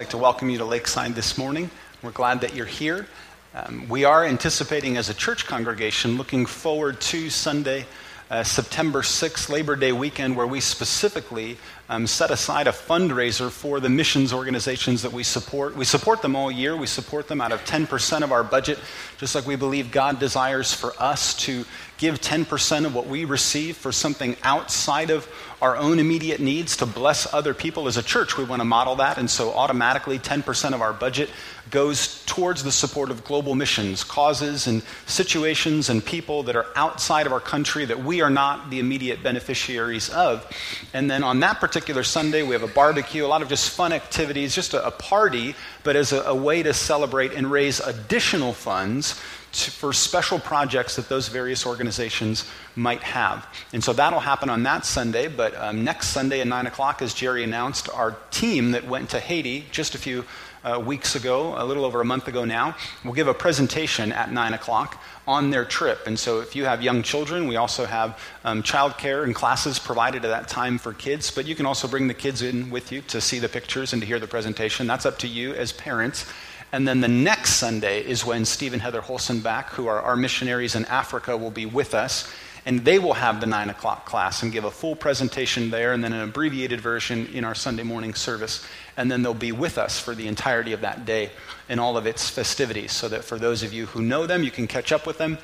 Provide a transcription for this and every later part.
I'd like to welcome you to Lakeside this morning. We're glad that you're here. Um, we are anticipating, as a church congregation, looking forward to Sunday, uh, September 6th, Labor Day weekend, where we specifically um, set aside a fundraiser for the missions organizations that we support. We support them all year. We support them out of 10% of our budget, just like we believe God desires for us to give 10% of what we receive for something outside of our own immediate needs to bless other people. As a church, we want to model that, and so automatically 10% of our budget goes towards the support of global missions, causes and situations and people that are outside of our country that we are not the immediate beneficiaries of. And then on that particular Sunday, we have a barbecue, a lot of just fun activities, just a, a party, but as a, a way to celebrate and raise additional funds to, for special projects that those various organizations might have. And so that'll happen on that Sunday, but um, next Sunday at 9 o'clock, as Jerry announced, our team that went to Haiti just a few uh, weeks ago, a little over a month ago now, will give a presentation at 9 o'clock on their trip. And so if you have young children, we also have um, childcare and classes provided at that time for kids, but you can also bring the kids in with you to see the pictures and to hear the presentation. That's up to you as parents. And then the next Sunday is when Steve and Heather Holzenbach, who are our missionaries in Africa, will be with us. And they will have the 9 o'clock class and give a full presentation there and then an abbreviated version in our Sunday morning service. And then they'll be with us for the entirety of that day in all of its festivities, so that for those of you who know them, you can catch up with them.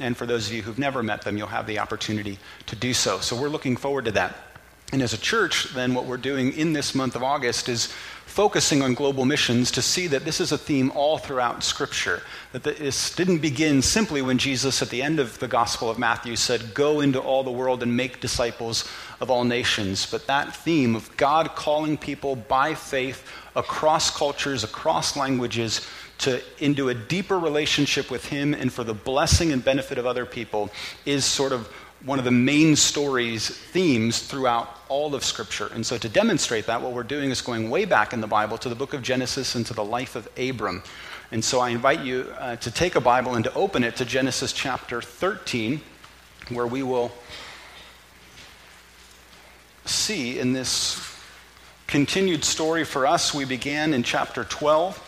And for those of you who've never met them, you'll have the opportunity to do so. So we're looking forward to that. And as a church, then what we're doing in this month of August is focusing on global missions to see that this is a theme all throughout Scripture. That this didn't begin simply when Jesus, at the end of the Gospel of Matthew, said, Go into all the world and make disciples of all nations. But that theme of God calling people by faith across cultures, across languages, to, into a deeper relationship with Him and for the blessing and benefit of other people is sort of one of the main stories, themes throughout all of Scripture. And so, to demonstrate that, what we're doing is going way back in the Bible to the book of Genesis and to the life of Abram. And so, I invite you uh, to take a Bible and to open it to Genesis chapter 13, where we will see in this continued story for us. We began in chapter 12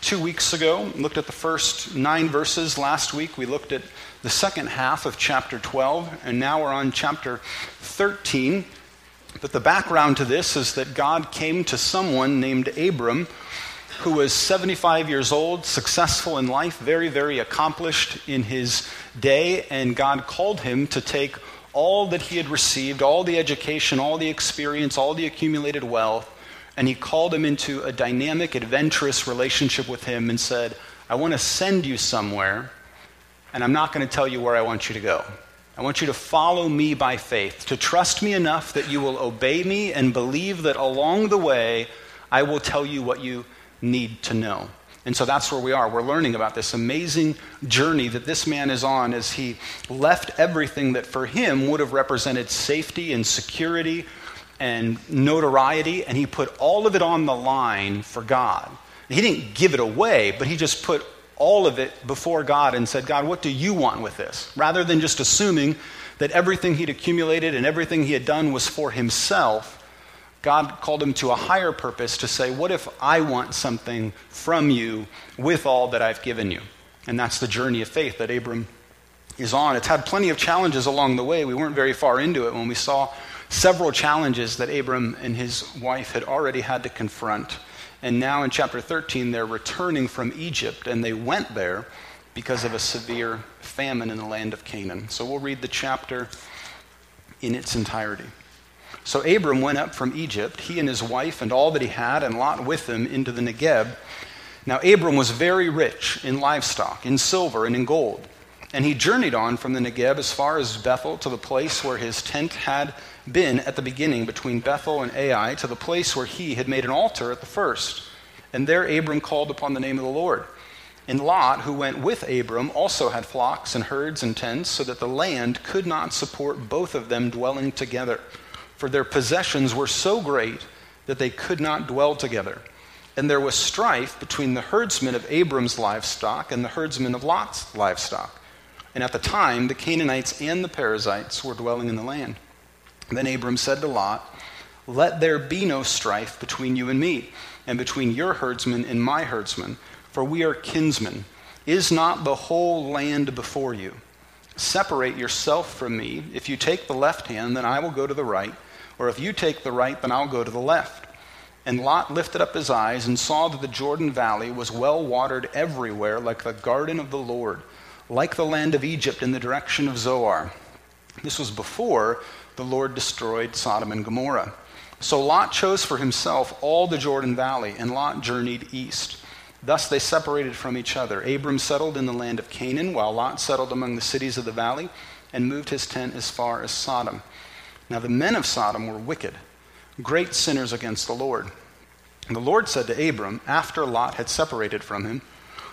two weeks ago, looked at the first nine verses. Last week, we looked at the second half of chapter 12, and now we're on chapter 13. But the background to this is that God came to someone named Abram who was 75 years old, successful in life, very, very accomplished in his day, and God called him to take all that he had received, all the education, all the experience, all the accumulated wealth, and he called him into a dynamic, adventurous relationship with him and said, I want to send you somewhere and I'm not going to tell you where I want you to go. I want you to follow me by faith, to trust me enough that you will obey me and believe that along the way I will tell you what you need to know. And so that's where we are. We're learning about this amazing journey that this man is on as he left everything that for him would have represented safety and security and notoriety, and he put all of it on the line for God. He didn't give it away, but he just put all of it before God and said, God, what do you want with this? Rather than just assuming that everything he'd accumulated and everything he had done was for himself, God called him to a higher purpose to say, What if I want something from you with all that I've given you? And that's the journey of faith that Abram is on. It's had plenty of challenges along the way. We weren't very far into it when we saw several challenges that Abram and his wife had already had to confront. And now in chapter 13, they're returning from Egypt, and they went there because of a severe famine in the land of Canaan. So we'll read the chapter in its entirety. So Abram went up from Egypt, he and his wife and all that he had, and Lot with him, into the Negeb. Now Abram was very rich in livestock, in silver, and in gold. And he journeyed on from the Negeb as far as Bethel to the place where his tent had been at the beginning between Bethel and Ai to the place where he had made an altar at the first. And there Abram called upon the name of the Lord. And Lot, who went with Abram, also had flocks and herds and tents, so that the land could not support both of them dwelling together. For their possessions were so great that they could not dwell together. And there was strife between the herdsmen of Abram's livestock and the herdsmen of Lot's livestock. And at the time, the Canaanites and the Perizzites were dwelling in the land. Then Abram said to Lot, Let there be no strife between you and me, and between your herdsmen and my herdsmen, for we are kinsmen. Is not the whole land before you? Separate yourself from me. If you take the left hand, then I will go to the right, or if you take the right, then I'll go to the left. And Lot lifted up his eyes and saw that the Jordan Valley was well watered everywhere, like the garden of the Lord, like the land of Egypt in the direction of Zoar. This was before the Lord destroyed Sodom and Gomorrah. So Lot chose for himself all the Jordan Valley, and Lot journeyed east. Thus they separated from each other. Abram settled in the land of Canaan, while Lot settled among the cities of the valley and moved his tent as far as Sodom. Now the men of Sodom were wicked, great sinners against the Lord. And the Lord said to Abram, after Lot had separated from him,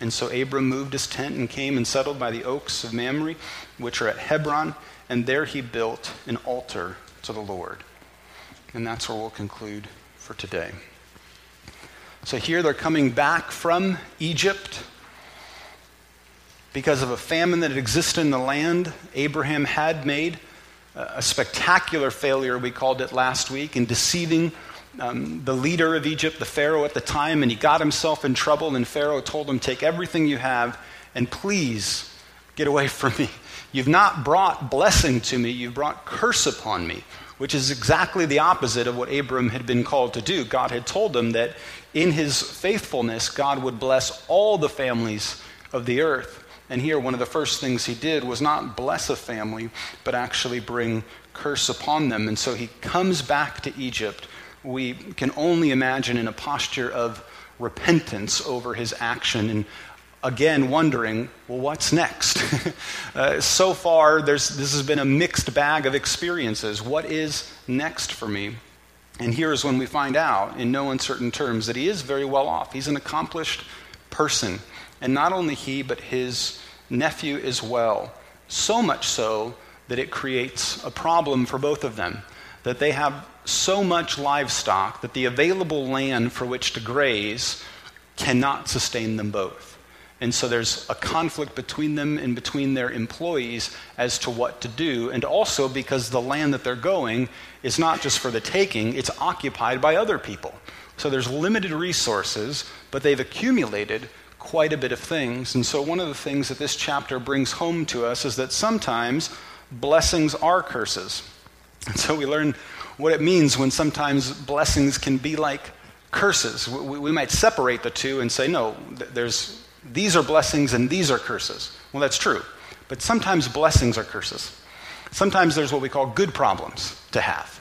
And so Abram moved his tent and came and settled by the oaks of Mamre, which are at Hebron, and there he built an altar to the Lord. And that's where we'll conclude for today. So here they're coming back from Egypt because of a famine that existed in the land. Abraham had made a spectacular failure, we called it last week, in deceiving um, the leader of Egypt, the Pharaoh at the time, and he got himself in trouble. And Pharaoh told him, Take everything you have and please get away from me. You've not brought blessing to me, you've brought curse upon me which is exactly the opposite of what Abram had been called to do. God had told him that in his faithfulness, God would bless all the families of the earth. And here, one of the first things he did was not bless a family, but actually bring curse upon them. And so he comes back to Egypt. We can only imagine in a posture of repentance over his action and again wondering, well, what's next? uh, so far, this has been a mixed bag of experiences. What is next for me? And here is when we find out, in no uncertain terms, that he is very well off. He's an accomplished person. And not only he, but his nephew as well. So much so that it creates a problem for both of them. That they have so much livestock that the available land for which to graze cannot sustain them both. And so there's a conflict between them and between their employees as to what to do. And also because the land that they're going is not just for the taking, it's occupied by other people. So there's limited resources, but they've accumulated quite a bit of things. And so one of the things that this chapter brings home to us is that sometimes blessings are curses. And so we learn what it means when sometimes blessings can be like curses. We, we might separate the two and say, no, there's these are blessings and these are curses. Well, that's true. But sometimes blessings are curses. Sometimes there's what we call good problems to have,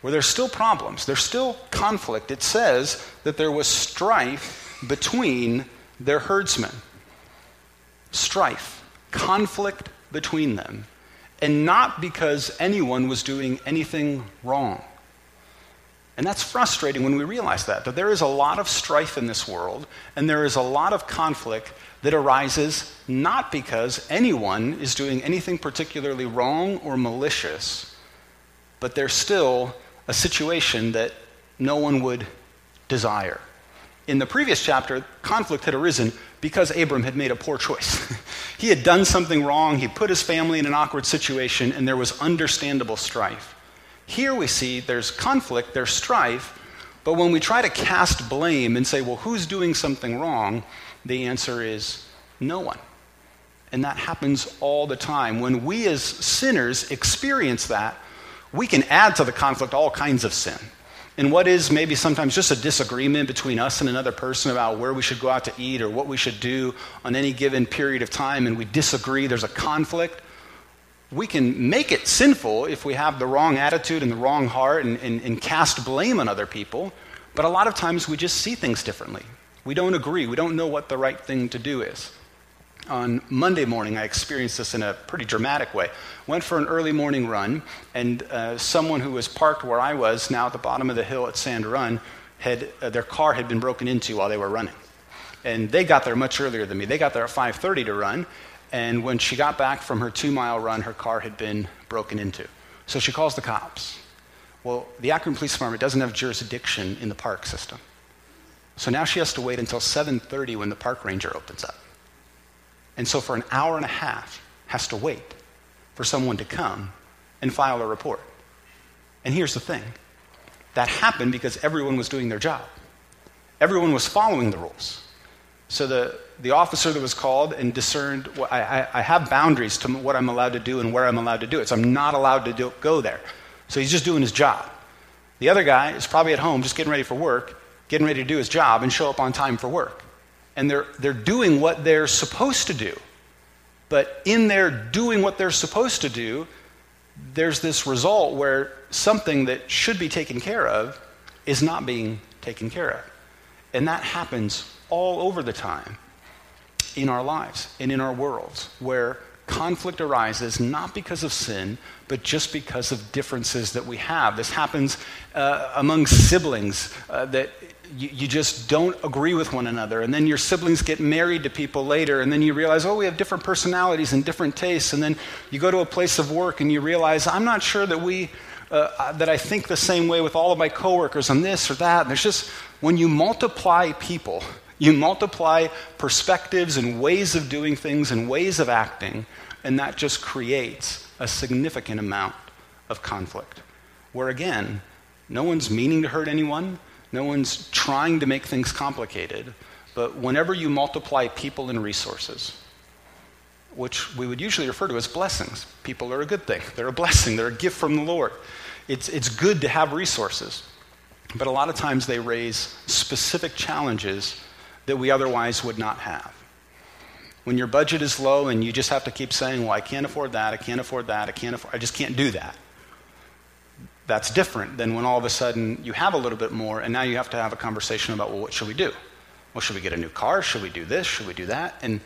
where there's still problems, there's still conflict. It says that there was strife between their herdsmen. Strife, conflict between them. And not because anyone was doing anything wrong. And that's frustrating when we realize that, that there is a lot of strife in this world, and there is a lot of conflict that arises not because anyone is doing anything particularly wrong or malicious, but there's still a situation that no one would desire. In the previous chapter, conflict had arisen because Abram had made a poor choice. he had done something wrong, he put his family in an awkward situation, and there was understandable strife. Here we see there's conflict, there's strife, but when we try to cast blame and say, well, who's doing something wrong? The answer is no one. And that happens all the time. When we as sinners experience that, we can add to the conflict all kinds of sin. And what is maybe sometimes just a disagreement between us and another person about where we should go out to eat or what we should do on any given period of time, and we disagree, there's a conflict we can make it sinful if we have the wrong attitude and the wrong heart and, and, and, cast blame on other people. But a lot of times we just see things differently. We don't agree. We don't know what the right thing to do is. On Monday morning, I experienced this in a pretty dramatic way. Went for an early morning run, and uh, someone who was parked where I was, now at the bottom of the hill at Sand Run, had, uh, their car had been broken into while they were running. And they got there much earlier than me. They got there at 5:30 to run, and when she got back from her two-mile run, her car had been broken into. So she calls the cops. Well, the Akron Police Department doesn't have jurisdiction in the park system. So now she has to wait until 7:30 when the park ranger opens up. And so for an hour and a half has to wait for someone to come and file a report. And here's the thing. That happened because everyone was doing their job. Everyone was following the rules. So the, the officer that was called and discerned, well, I, I, have boundaries to what I'm allowed to do and where I'm allowed to do it. So I'm not allowed to do, go there. So he's just doing his job. The other guy is probably at home just getting ready for work, getting ready to do his job and show up on time for work. And they're, they're doing what they're supposed to do. But in their doing what they're supposed to do, there's this result where something that should be taken care of is not being taken care of. And that happens all over the time in our lives and in our worlds where conflict arises not because of sin, but just because of differences that we have. This happens uh, among siblings uh, that you, you, just don't agree with one another. And then your siblings get married to people later, and then you realize, oh, we have different personalities and different tastes. And then you go to a place of work and you realize, I'm not sure that we. Uh, that I think the same way with all of my coworkers on this or that. And there's just, when you multiply people, you multiply perspectives and ways of doing things and ways of acting, and that just creates a significant amount of conflict. Where again, no one's meaning to hurt anyone, no one's trying to make things complicated, but whenever you multiply people and resources, which we would usually refer to as blessings, people are a good thing. They're a blessing, they're a gift from the Lord. It's, it's good to have resources, but a lot of times they raise specific challenges that we otherwise would not have. When your budget is low and you just have to keep saying, well, I can't afford that, I can't afford that, I can't afford, I just can't do that. That's different than when all of a sudden you have a little bit more and now you have to have a conversation about, well, what should we do? Well, should we get a new car? Should we do this? Should we do that? And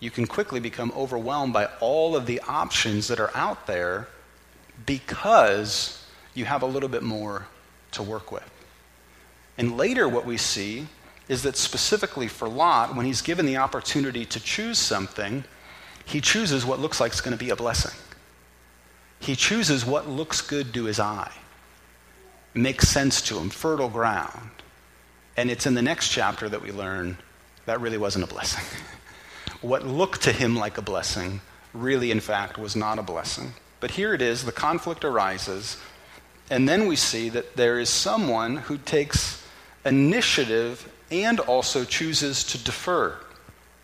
you can quickly become overwhelmed by all of the options that are out there because you have a little bit more to work with. And later, what we see is that specifically for Lot, when he's given the opportunity to choose something, he chooses what looks like it's going to be a blessing. He chooses what looks good to his eye, it makes sense to him, fertile ground. And it's in the next chapter that we learn that really wasn't a blessing. what looked to him like a blessing really, in fact, was not a blessing. But here it is the conflict arises, and then we see that there is someone who takes initiative and also chooses to defer,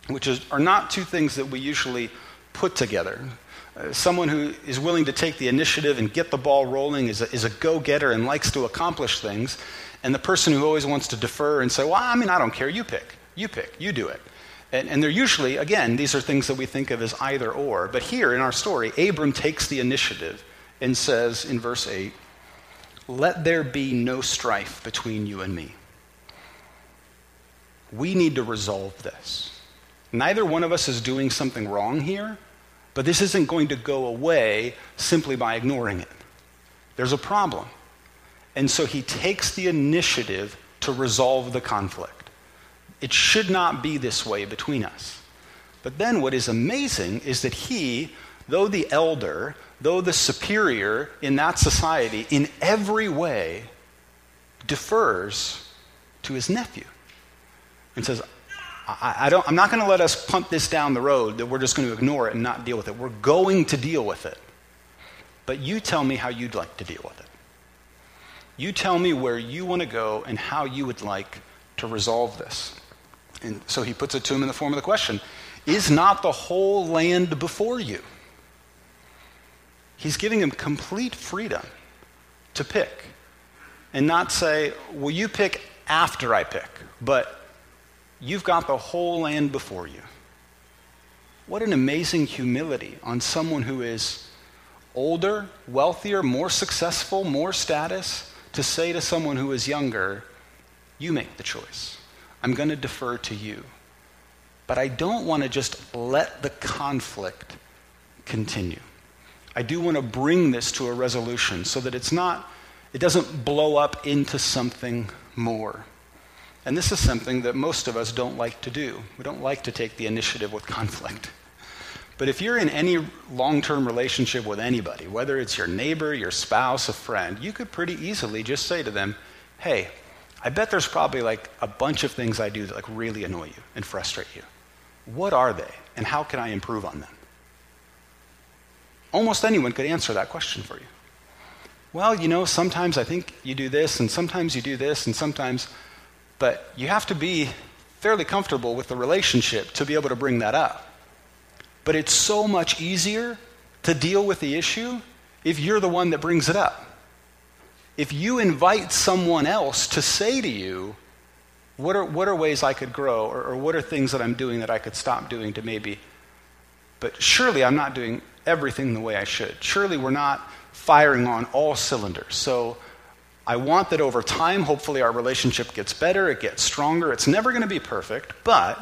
which is, are not two things that we usually put together. Uh, someone who is willing to take the initiative and get the ball rolling is a, is a go getter and likes to accomplish things, and the person who always wants to defer and say, Well, I mean, I don't care, you pick, you pick, you do it. And, and they're usually, again, these are things that we think of as either or. But here in our story, Abram takes the initiative and says in verse 8, Let there be no strife between you and me we need to resolve this. Neither one of us is doing something wrong here, but this isn't going to go away simply by ignoring it. There's a problem. And so he takes the initiative to resolve the conflict. It should not be this way between us. But then what is amazing is that he, though the elder, though the superior in that society, in every way defers to his nephew and says, I, I don't, I'm not going to let us punt this down the road that we're just going to ignore it and not deal with it. We're going to deal with it. But you tell me how you'd like to deal with it. You tell me where you want to go and how you would like to resolve this. And so he puts it to him in the form of the question Is not the whole land before you? He's giving him complete freedom to pick and not say, Will you pick after I pick? But You've got the whole land before you. What an amazing humility on someone who is older, wealthier, more successful, more status, to say to someone who is younger, You make the choice. I'm going to defer to you. But I don't want to just let the conflict continue. I do want to bring this to a resolution so that it's not It doesn't blow up into something more. And this is something that most of us don't like to do. We don't like to take the initiative with conflict. But if you're in any long term relationship with anybody, whether it's your neighbor, your spouse, a friend, you could pretty easily just say to them, hey, I bet there's probably like a bunch of things I do that like really annoy you and frustrate you. What are they and how can I improve on them? Almost anyone could answer that question for you. Well, you know, sometimes I think you do this, and sometimes you do this, and sometimes, but you have to be fairly comfortable with the relationship to be able to bring that up. But it's so much easier to deal with the issue if you're the one that brings it up. If you invite someone else to say to you, what are, what are ways I could grow, or, or what are things that I'm doing that I could stop doing to maybe, but surely I'm not doing everything the way I should. Surely we're not firing on all cylinders. So I want that over time, hopefully, our relationship gets better, it gets stronger. It's never going to be perfect, but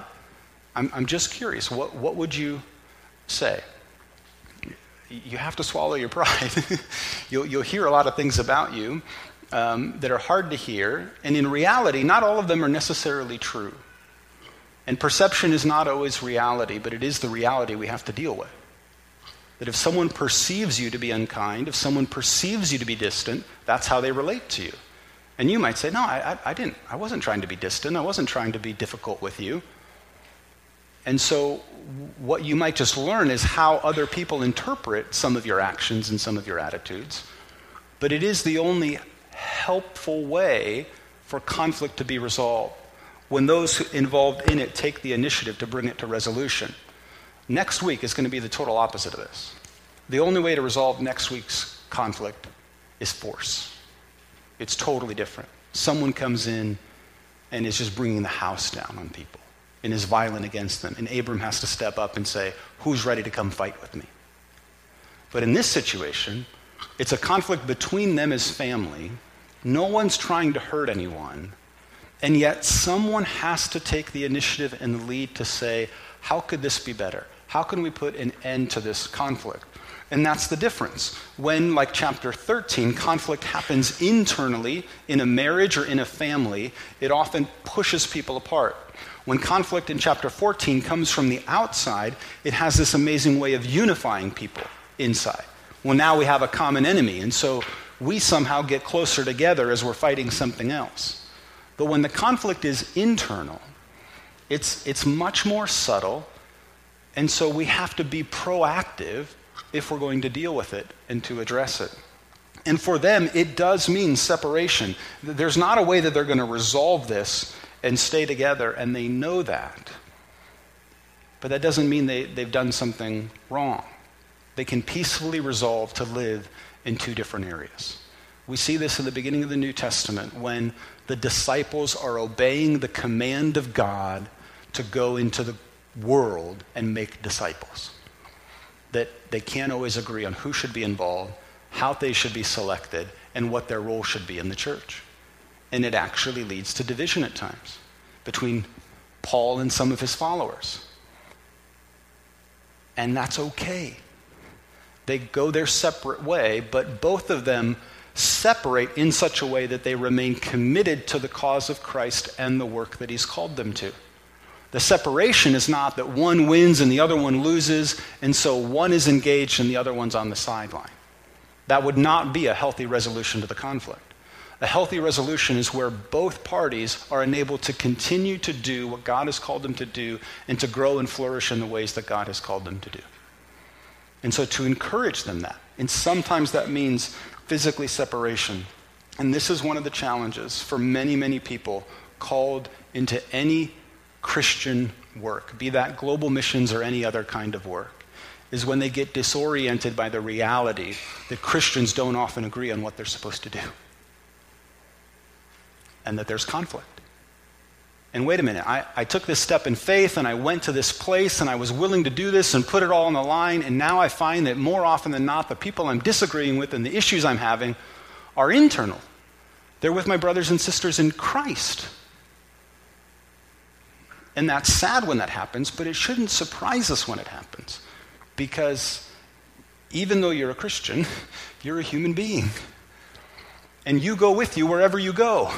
I'm, I'm just curious what, what would you say? You have to swallow your pride. you'll, you'll hear a lot of things about you um, that are hard to hear, and in reality, not all of them are necessarily true. And perception is not always reality, but it is the reality we have to deal with. That if someone perceives you to be unkind, if someone perceives you to be distant, that's how they relate to you. And you might say, No, I, I, I didn't. I wasn't trying to be distant. I wasn't trying to be difficult with you. And so, what you might just learn is how other people interpret some of your actions and some of your attitudes. But it is the only helpful way for conflict to be resolved when those involved in it take the initiative to bring it to resolution. Next week is going to be the total opposite of this. The only way to resolve next week's conflict is force. It's totally different. Someone comes in and is just bringing the house down on people and is violent against them. And Abram has to step up and say, Who's ready to come fight with me? But in this situation, it's a conflict between them as family. No one's trying to hurt anyone. And yet, someone has to take the initiative and the lead to say, How could this be better? How can we put an end to this conflict? And that's the difference. When, like chapter 13, conflict happens internally in a marriage or in a family, it often pushes people apart. When conflict in chapter 14 comes from the outside, it has this amazing way of unifying people inside. Well, now we have a common enemy, and so we somehow get closer together as we're fighting something else. But when the conflict is internal, it's, it's much more subtle, and so we have to be proactive if we're going to deal with it and to address it. And for them, it does mean separation. There's not a way that they're going to resolve this and stay together, and they know that. But that doesn't mean they, they've done something wrong. They can peacefully resolve to live in two different areas. We see this in the beginning of the New Testament when the disciples are obeying the command of God to go into the world and make disciples. That they can't always agree on who should be involved, how they should be selected, and what their role should be in the church. And it actually leads to division at times between Paul and some of his followers. And that's okay. They go their separate way, but both of them separate in such a way that they remain committed to the cause of Christ and the work that he's called them to. The separation is not that one wins and the other one loses, and so one is engaged and the other one's on the sideline. That would not be a healthy resolution to the conflict. A healthy resolution is where both parties are enabled to continue to do what God has called them to do and to grow and flourish in the ways that God has called them to do. And so to encourage them that. And sometimes that means physically separation. And this is one of the challenges for many, many people called into any Christian work, be that global missions or any other kind of work, is when they get disoriented by the reality that Christians don't often agree on what they're supposed to do and that there's conflict. And wait a minute, I, I took this step in faith and I went to this place and I was willing to do this and put it all on the line, and now I find that more often than not, the people I'm disagreeing with and the issues I'm having are internal. They're with my brothers and sisters in Christ. And that's sad when that happens, but it shouldn't surprise us when it happens. Because even though you're a Christian, you're a human being. and you go with you wherever you go.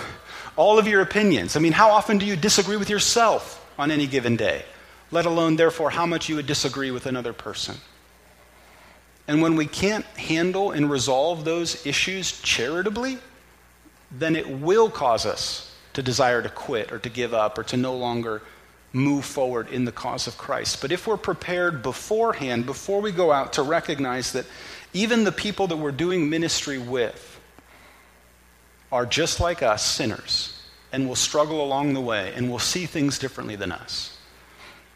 All of your opinions. I mean, how often do you disagree with yourself on any given day? Let alone, therefore, how much you would disagree with another person. And when we can't handle and resolve those issues charitably, then it will cause us to desire to quit or to give up or to no longer move forward in the cause of Christ. But if we're prepared beforehand, before we go out, to recognize that even the people that we're doing ministry with are just like us, sinners, and will struggle along the way and will see things differently than us,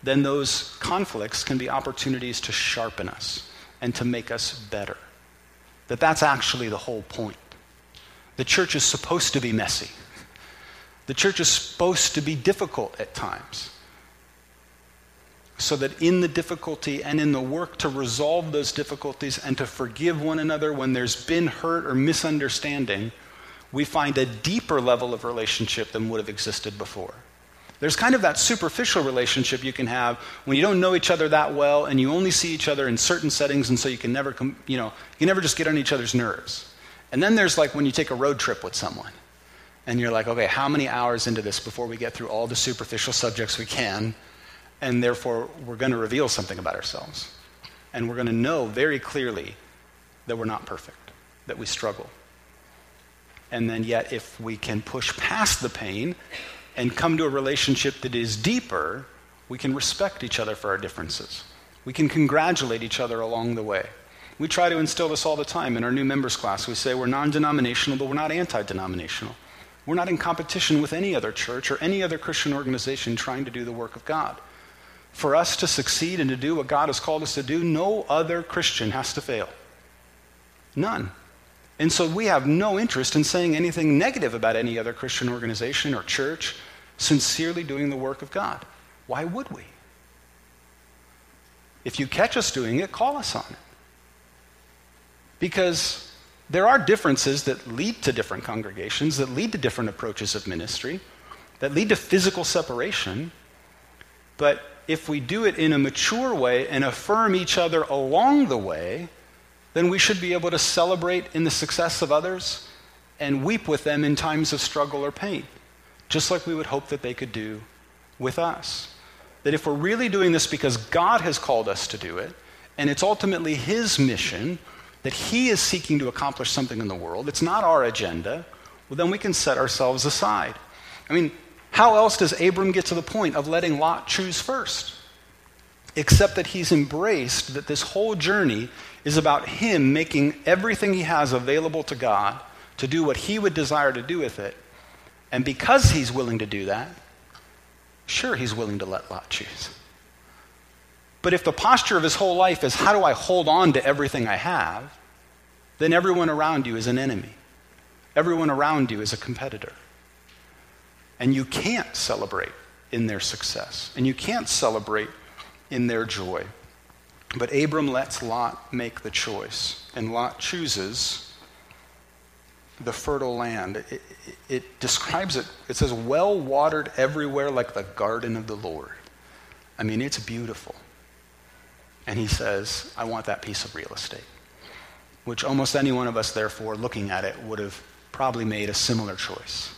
then those conflicts can be opportunities to sharpen us and to make us better. That that's actually the whole point. The church is supposed to be messy. The church is supposed to be difficult at times so that in the difficulty and in the work to resolve those difficulties and to forgive one another when there's been hurt or misunderstanding, we find a deeper level of relationship than would have existed before. There's kind of that superficial relationship you can have when you don't know each other that well and you only see each other in certain settings and so you can never com- you know, you never just get on each other's nerves. And then there's like when you take a road trip with someone and you're like, okay, how many hours into this before we get through all the superficial subjects we can and therefore we're going to reveal something about ourselves. And we're going to know very clearly that we're not perfect, that we struggle. And then, yet, if we can push past the pain and come to a relationship that is deeper, we can respect each other for our differences. We can congratulate each other along the way. We try to instill this all the time in our new members class. We say we're non denominational, but we're not anti denominational. We're not in competition with any other church or any other Christian organization trying to do the work of God for us to succeed and to do what God has called us to do, no other Christian has to fail. None. And so we have no interest in saying anything negative about any other Christian organization or church sincerely doing the work of God. Why would we? If you catch us doing it, call us on it. Because there are differences that lead to different congregations, that lead to different approaches of ministry, that lead to physical separation. But if we do it in a mature way and affirm each other along the way, then we should be able to celebrate in the success of others and weep with them in times of struggle or pain, just like we would hope that they could do with us. That if we're really doing this because God has called us to do it, and it's ultimately His mission, that He is seeking to accomplish something in the world, it's not our agenda, well, then we can set ourselves aside. I mean, how else does Abram get to the point of letting Lot choose first? Except that he's embraced that this whole journey is about him making everything he has available to God to do what he would desire to do with it. And because he's willing to do that, sure, he's willing to let Lot choose. But if the posture of his whole life is, how do I hold on to everything I have, then everyone around you is an enemy. Everyone around you is a competitor. And you can't celebrate in their success, and you can't celebrate in their joy. But Abram lets Lot make the choice, and Lot chooses the fertile land. It, it, it describes it, it says, well watered everywhere like the garden of the Lord. I mean, it's beautiful. And he says, I want that piece of real estate. Which almost any one of us, therefore, looking at it, would have probably made a similar choice.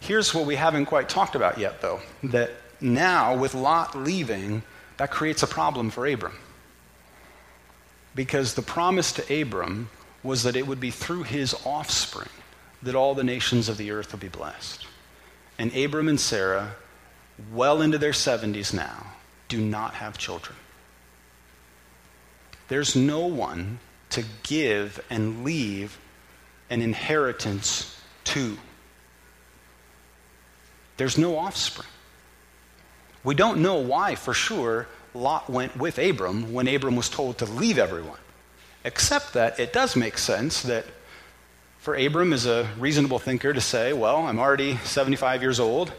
Here's what we haven't quite talked about yet, though that now, with Lot leaving, that creates a problem for Abram. Because the promise to Abram was that it would be through his offspring that all the nations of the earth would be blessed. And Abram and Sarah, well into their 70s now, do not have children. There's no one to give and leave an inheritance to. There's no offspring. We don't know why for sure Lot went with Abram when Abram was told to leave everyone, except that it does make sense that for Abram as a reasonable thinker to say, well, I'm already 75 years old.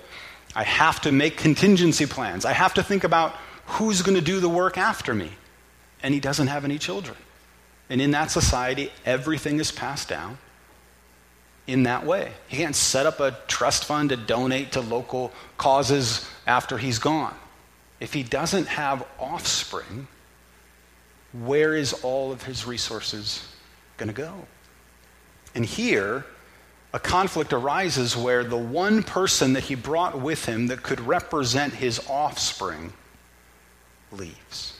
I have to make contingency plans. I have to think about who's going to do the work after me. And he doesn't have any children. And in that society, everything is passed down in that way. He can't set up a trust fund to donate to local causes after he's gone. If he doesn't have offspring, where is all of his resources going to go? And here, a conflict arises where the one person that he brought with him that could represent his offspring leaves.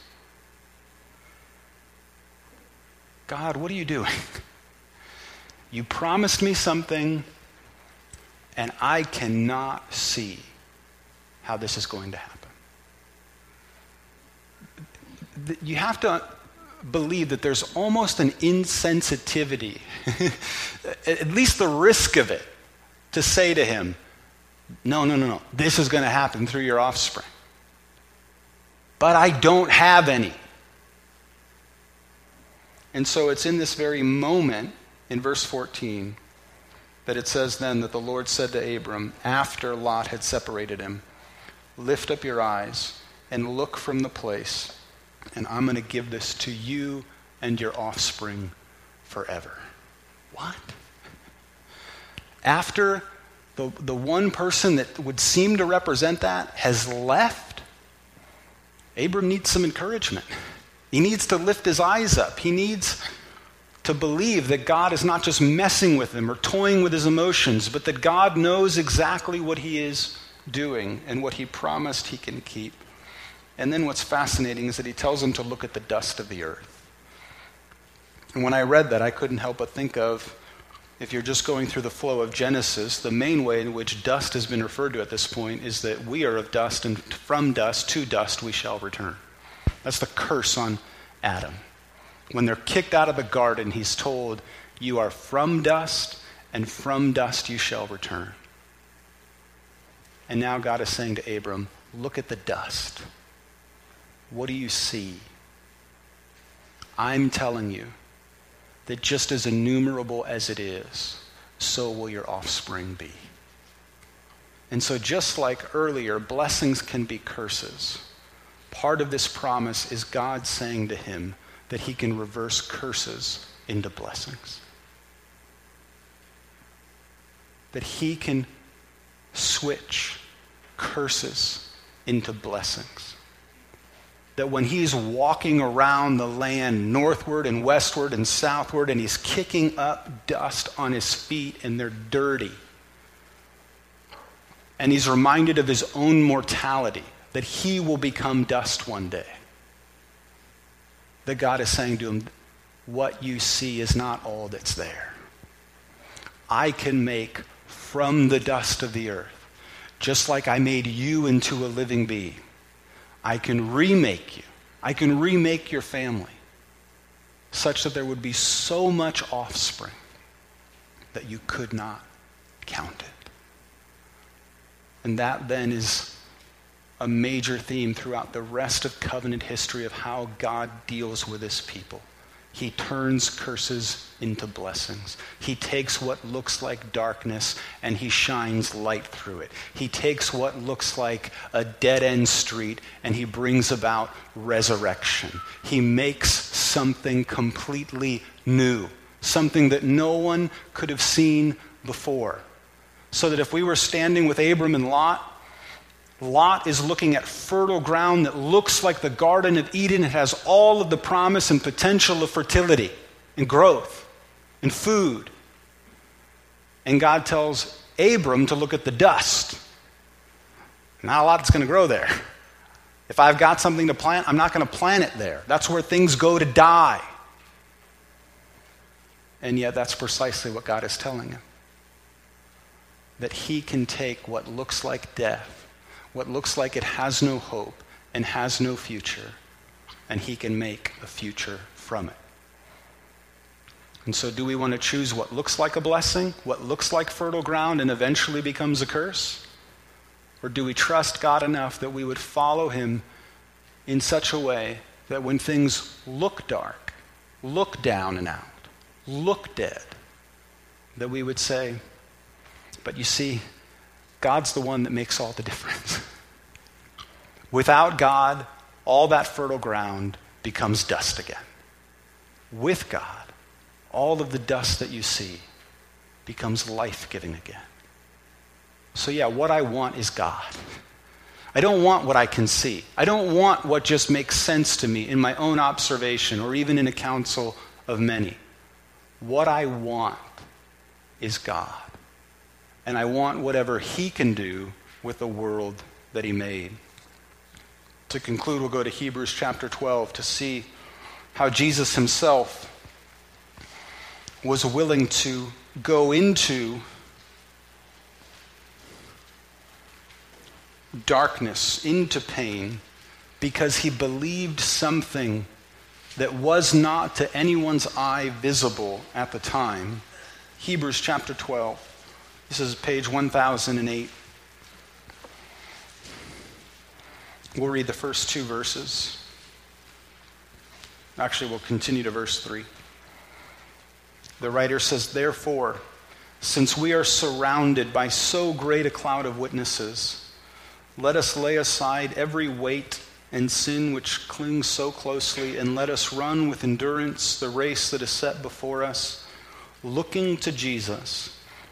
God, what are you doing? You promised me something, and I cannot see how this is going to happen. You have to believe that there's almost an insensitivity, at least the risk of it, to say to him, No, no, no, no, this is going to happen through your offspring. But I don't have any. And so it's in this very moment, in verse 14, that it says then that the Lord said to Abram, after Lot had separated him, Lift up your eyes and look from the place and I'm going to give this to you and your offspring forever. What? After the, the one person that would seem to represent that has left, Abram needs some encouragement. He needs to lift his eyes up. He needs to believe that God is not just messing with them or toying with his emotions, but that God knows exactly what he is doing and what he promised he can keep. And then what's fascinating is that he tells them to look at the dust of the earth. And when I read that, I couldn't help but think of if you're just going through the flow of Genesis, the main way in which dust has been referred to at this point is that we are of dust, and from dust to dust we shall return. That's the curse on Adam. When they're kicked out of the garden, he's told, You are from dust, and from dust you shall return. And now God is saying to Abram, Look at the dust. What do you see? I'm telling you that just as innumerable as it is, so will your offspring be. And so, just like earlier, blessings can be curses. Part of this promise is God saying to him that he can reverse curses into blessings. That he can switch curses into blessings that when he's walking around the land northward and westward and southward and he's kicking up dust on his feet and they're dirty, and he's reminded of his own mortality, that he will become dust one day, that God is saying to him, What you see is not all that's there. I can make from the dust of the earth, just like I made you into a living being I can remake you. I can remake your family such that there would be so much offspring that you could not count it. And that then is a major theme throughout the rest of covenant history of how God deals with his people. He turns curses into blessings. He takes what looks like darkness and he shines light through it. He takes what looks like a dead end street and he brings about resurrection. He makes something completely new, something that no one could have seen before. So that if we were standing with Abram and Lot, Lot is looking at fertile ground that looks like the Garden of Eden. It has all of the promise and potential of fertility and growth and food. And God tells Abram to look at the dust. Not a lot that's going to grow there. If I've got something to plant, I'm not going to plant it there. That's where things go to die. And yet, that's precisely what God is telling him that he can take what looks like death what looks like it has no hope and has no future, and he can make a future from it. And so, do we want to choose what looks like a blessing, what looks like fertile ground, and eventually becomes a curse? Or do we trust God enough that we would follow him in such a way that when things look dark, look down and out, look dead, that we would say, But you see, God's the one that makes all the difference. Without God, all that fertile ground becomes dust again. With God, all of the dust that you see becomes life giving again. So, yeah, what I want is God. I don't want what I can see. I don't want what just makes sense to me in my own observation or even in a council of many. What I want is God. And I want whatever He can do with the world that He made. To conclude, we'll go to Hebrews chapter 12 to see how Jesus Himself was willing to go into darkness, into pain, because he believed something that was not to anyone's eye visible at the time. Hebrews chapter 12. This is page 1008. We'll read the first two verses. Actually, we'll continue to verse 3. The writer says, Therefore, since we are surrounded by so great a cloud of witnesses, let us lay aside every weight and sin which clings so closely, and let us run with endurance the race that is set before us, looking to Jesus,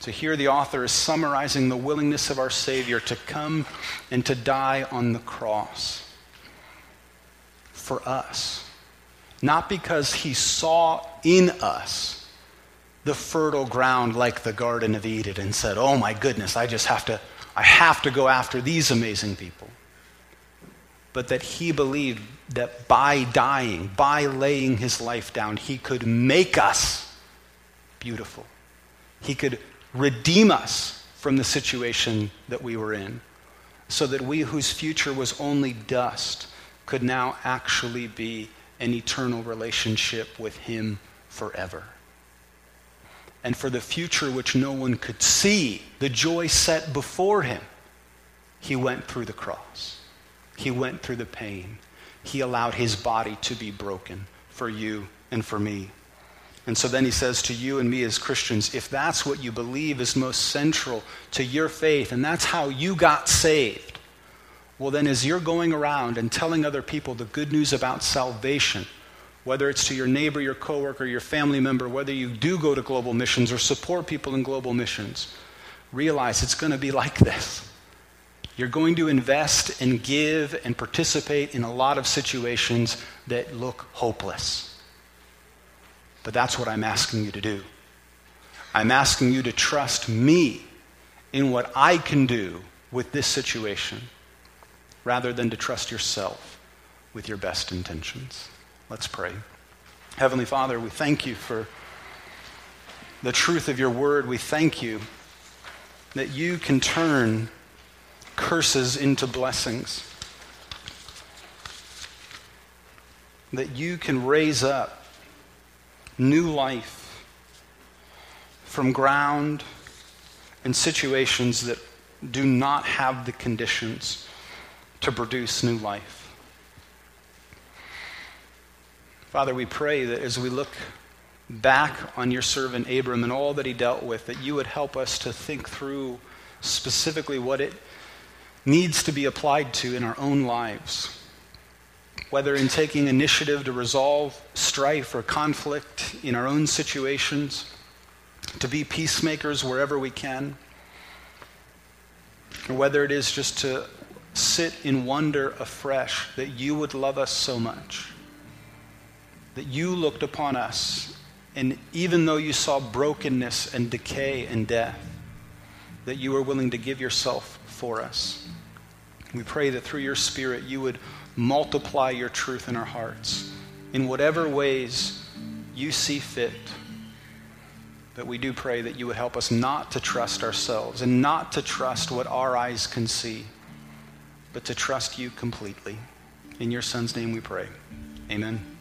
So, here the author is summarizing the willingness of our Savior to come and to die on the cross for us. Not because he saw in us the fertile ground like the Garden of Eden and said, Oh my goodness, I just have to, I have to go after these amazing people. But that he believed that by dying, by laying his life down, he could make us beautiful. He could redeem us from the situation that we were in, so that we whose future was only dust could now actually be an eternal relationship with him forever and for the future which no one could see, the joy set before him, he went through the cross. He went through the pain. He allowed his body to be broken for you and for me. And so then he says to you and me as Christians, if that's what you believe is most central to your faith, and that's how you got saved, well, then as you're going around and telling other people the good news about salvation, whether it's to your neighbor, your coworker, your family member, whether you do go to global missions or support people in global missions, realize it's going to be like this. You're going to invest and give and participate in a lot of situations that look hopeless. But that's what I'm asking you to do. I'm asking you to trust me in what I can do with this situation rather than to trust yourself with your best intentions. Let's pray. Heavenly Father, we thank you for the truth of your word. We thank you that you can turn curses into blessings, that you can raise up new life from ground and situations that do not have the conditions to produce new life. Father, we pray that as we look back on your servant Abram and all that he dealt with, that you would help us to think through specifically what it needs to be applied to in our own lives. Whether in taking initiative to resolve strife or conflict in our own situations, to be peacemakers wherever we can, or whether it is just to sit in wonder afresh that you would love us so much that you looked upon us, and even though you saw brokenness and decay and death, that you were willing to give yourself for us. We pray that through your Spirit you would multiply your truth in our hearts in whatever ways you see fit. But we do pray that you would help us not to trust ourselves and not to trust what our eyes can see, but to trust you completely. In your Son's name we pray. Amen.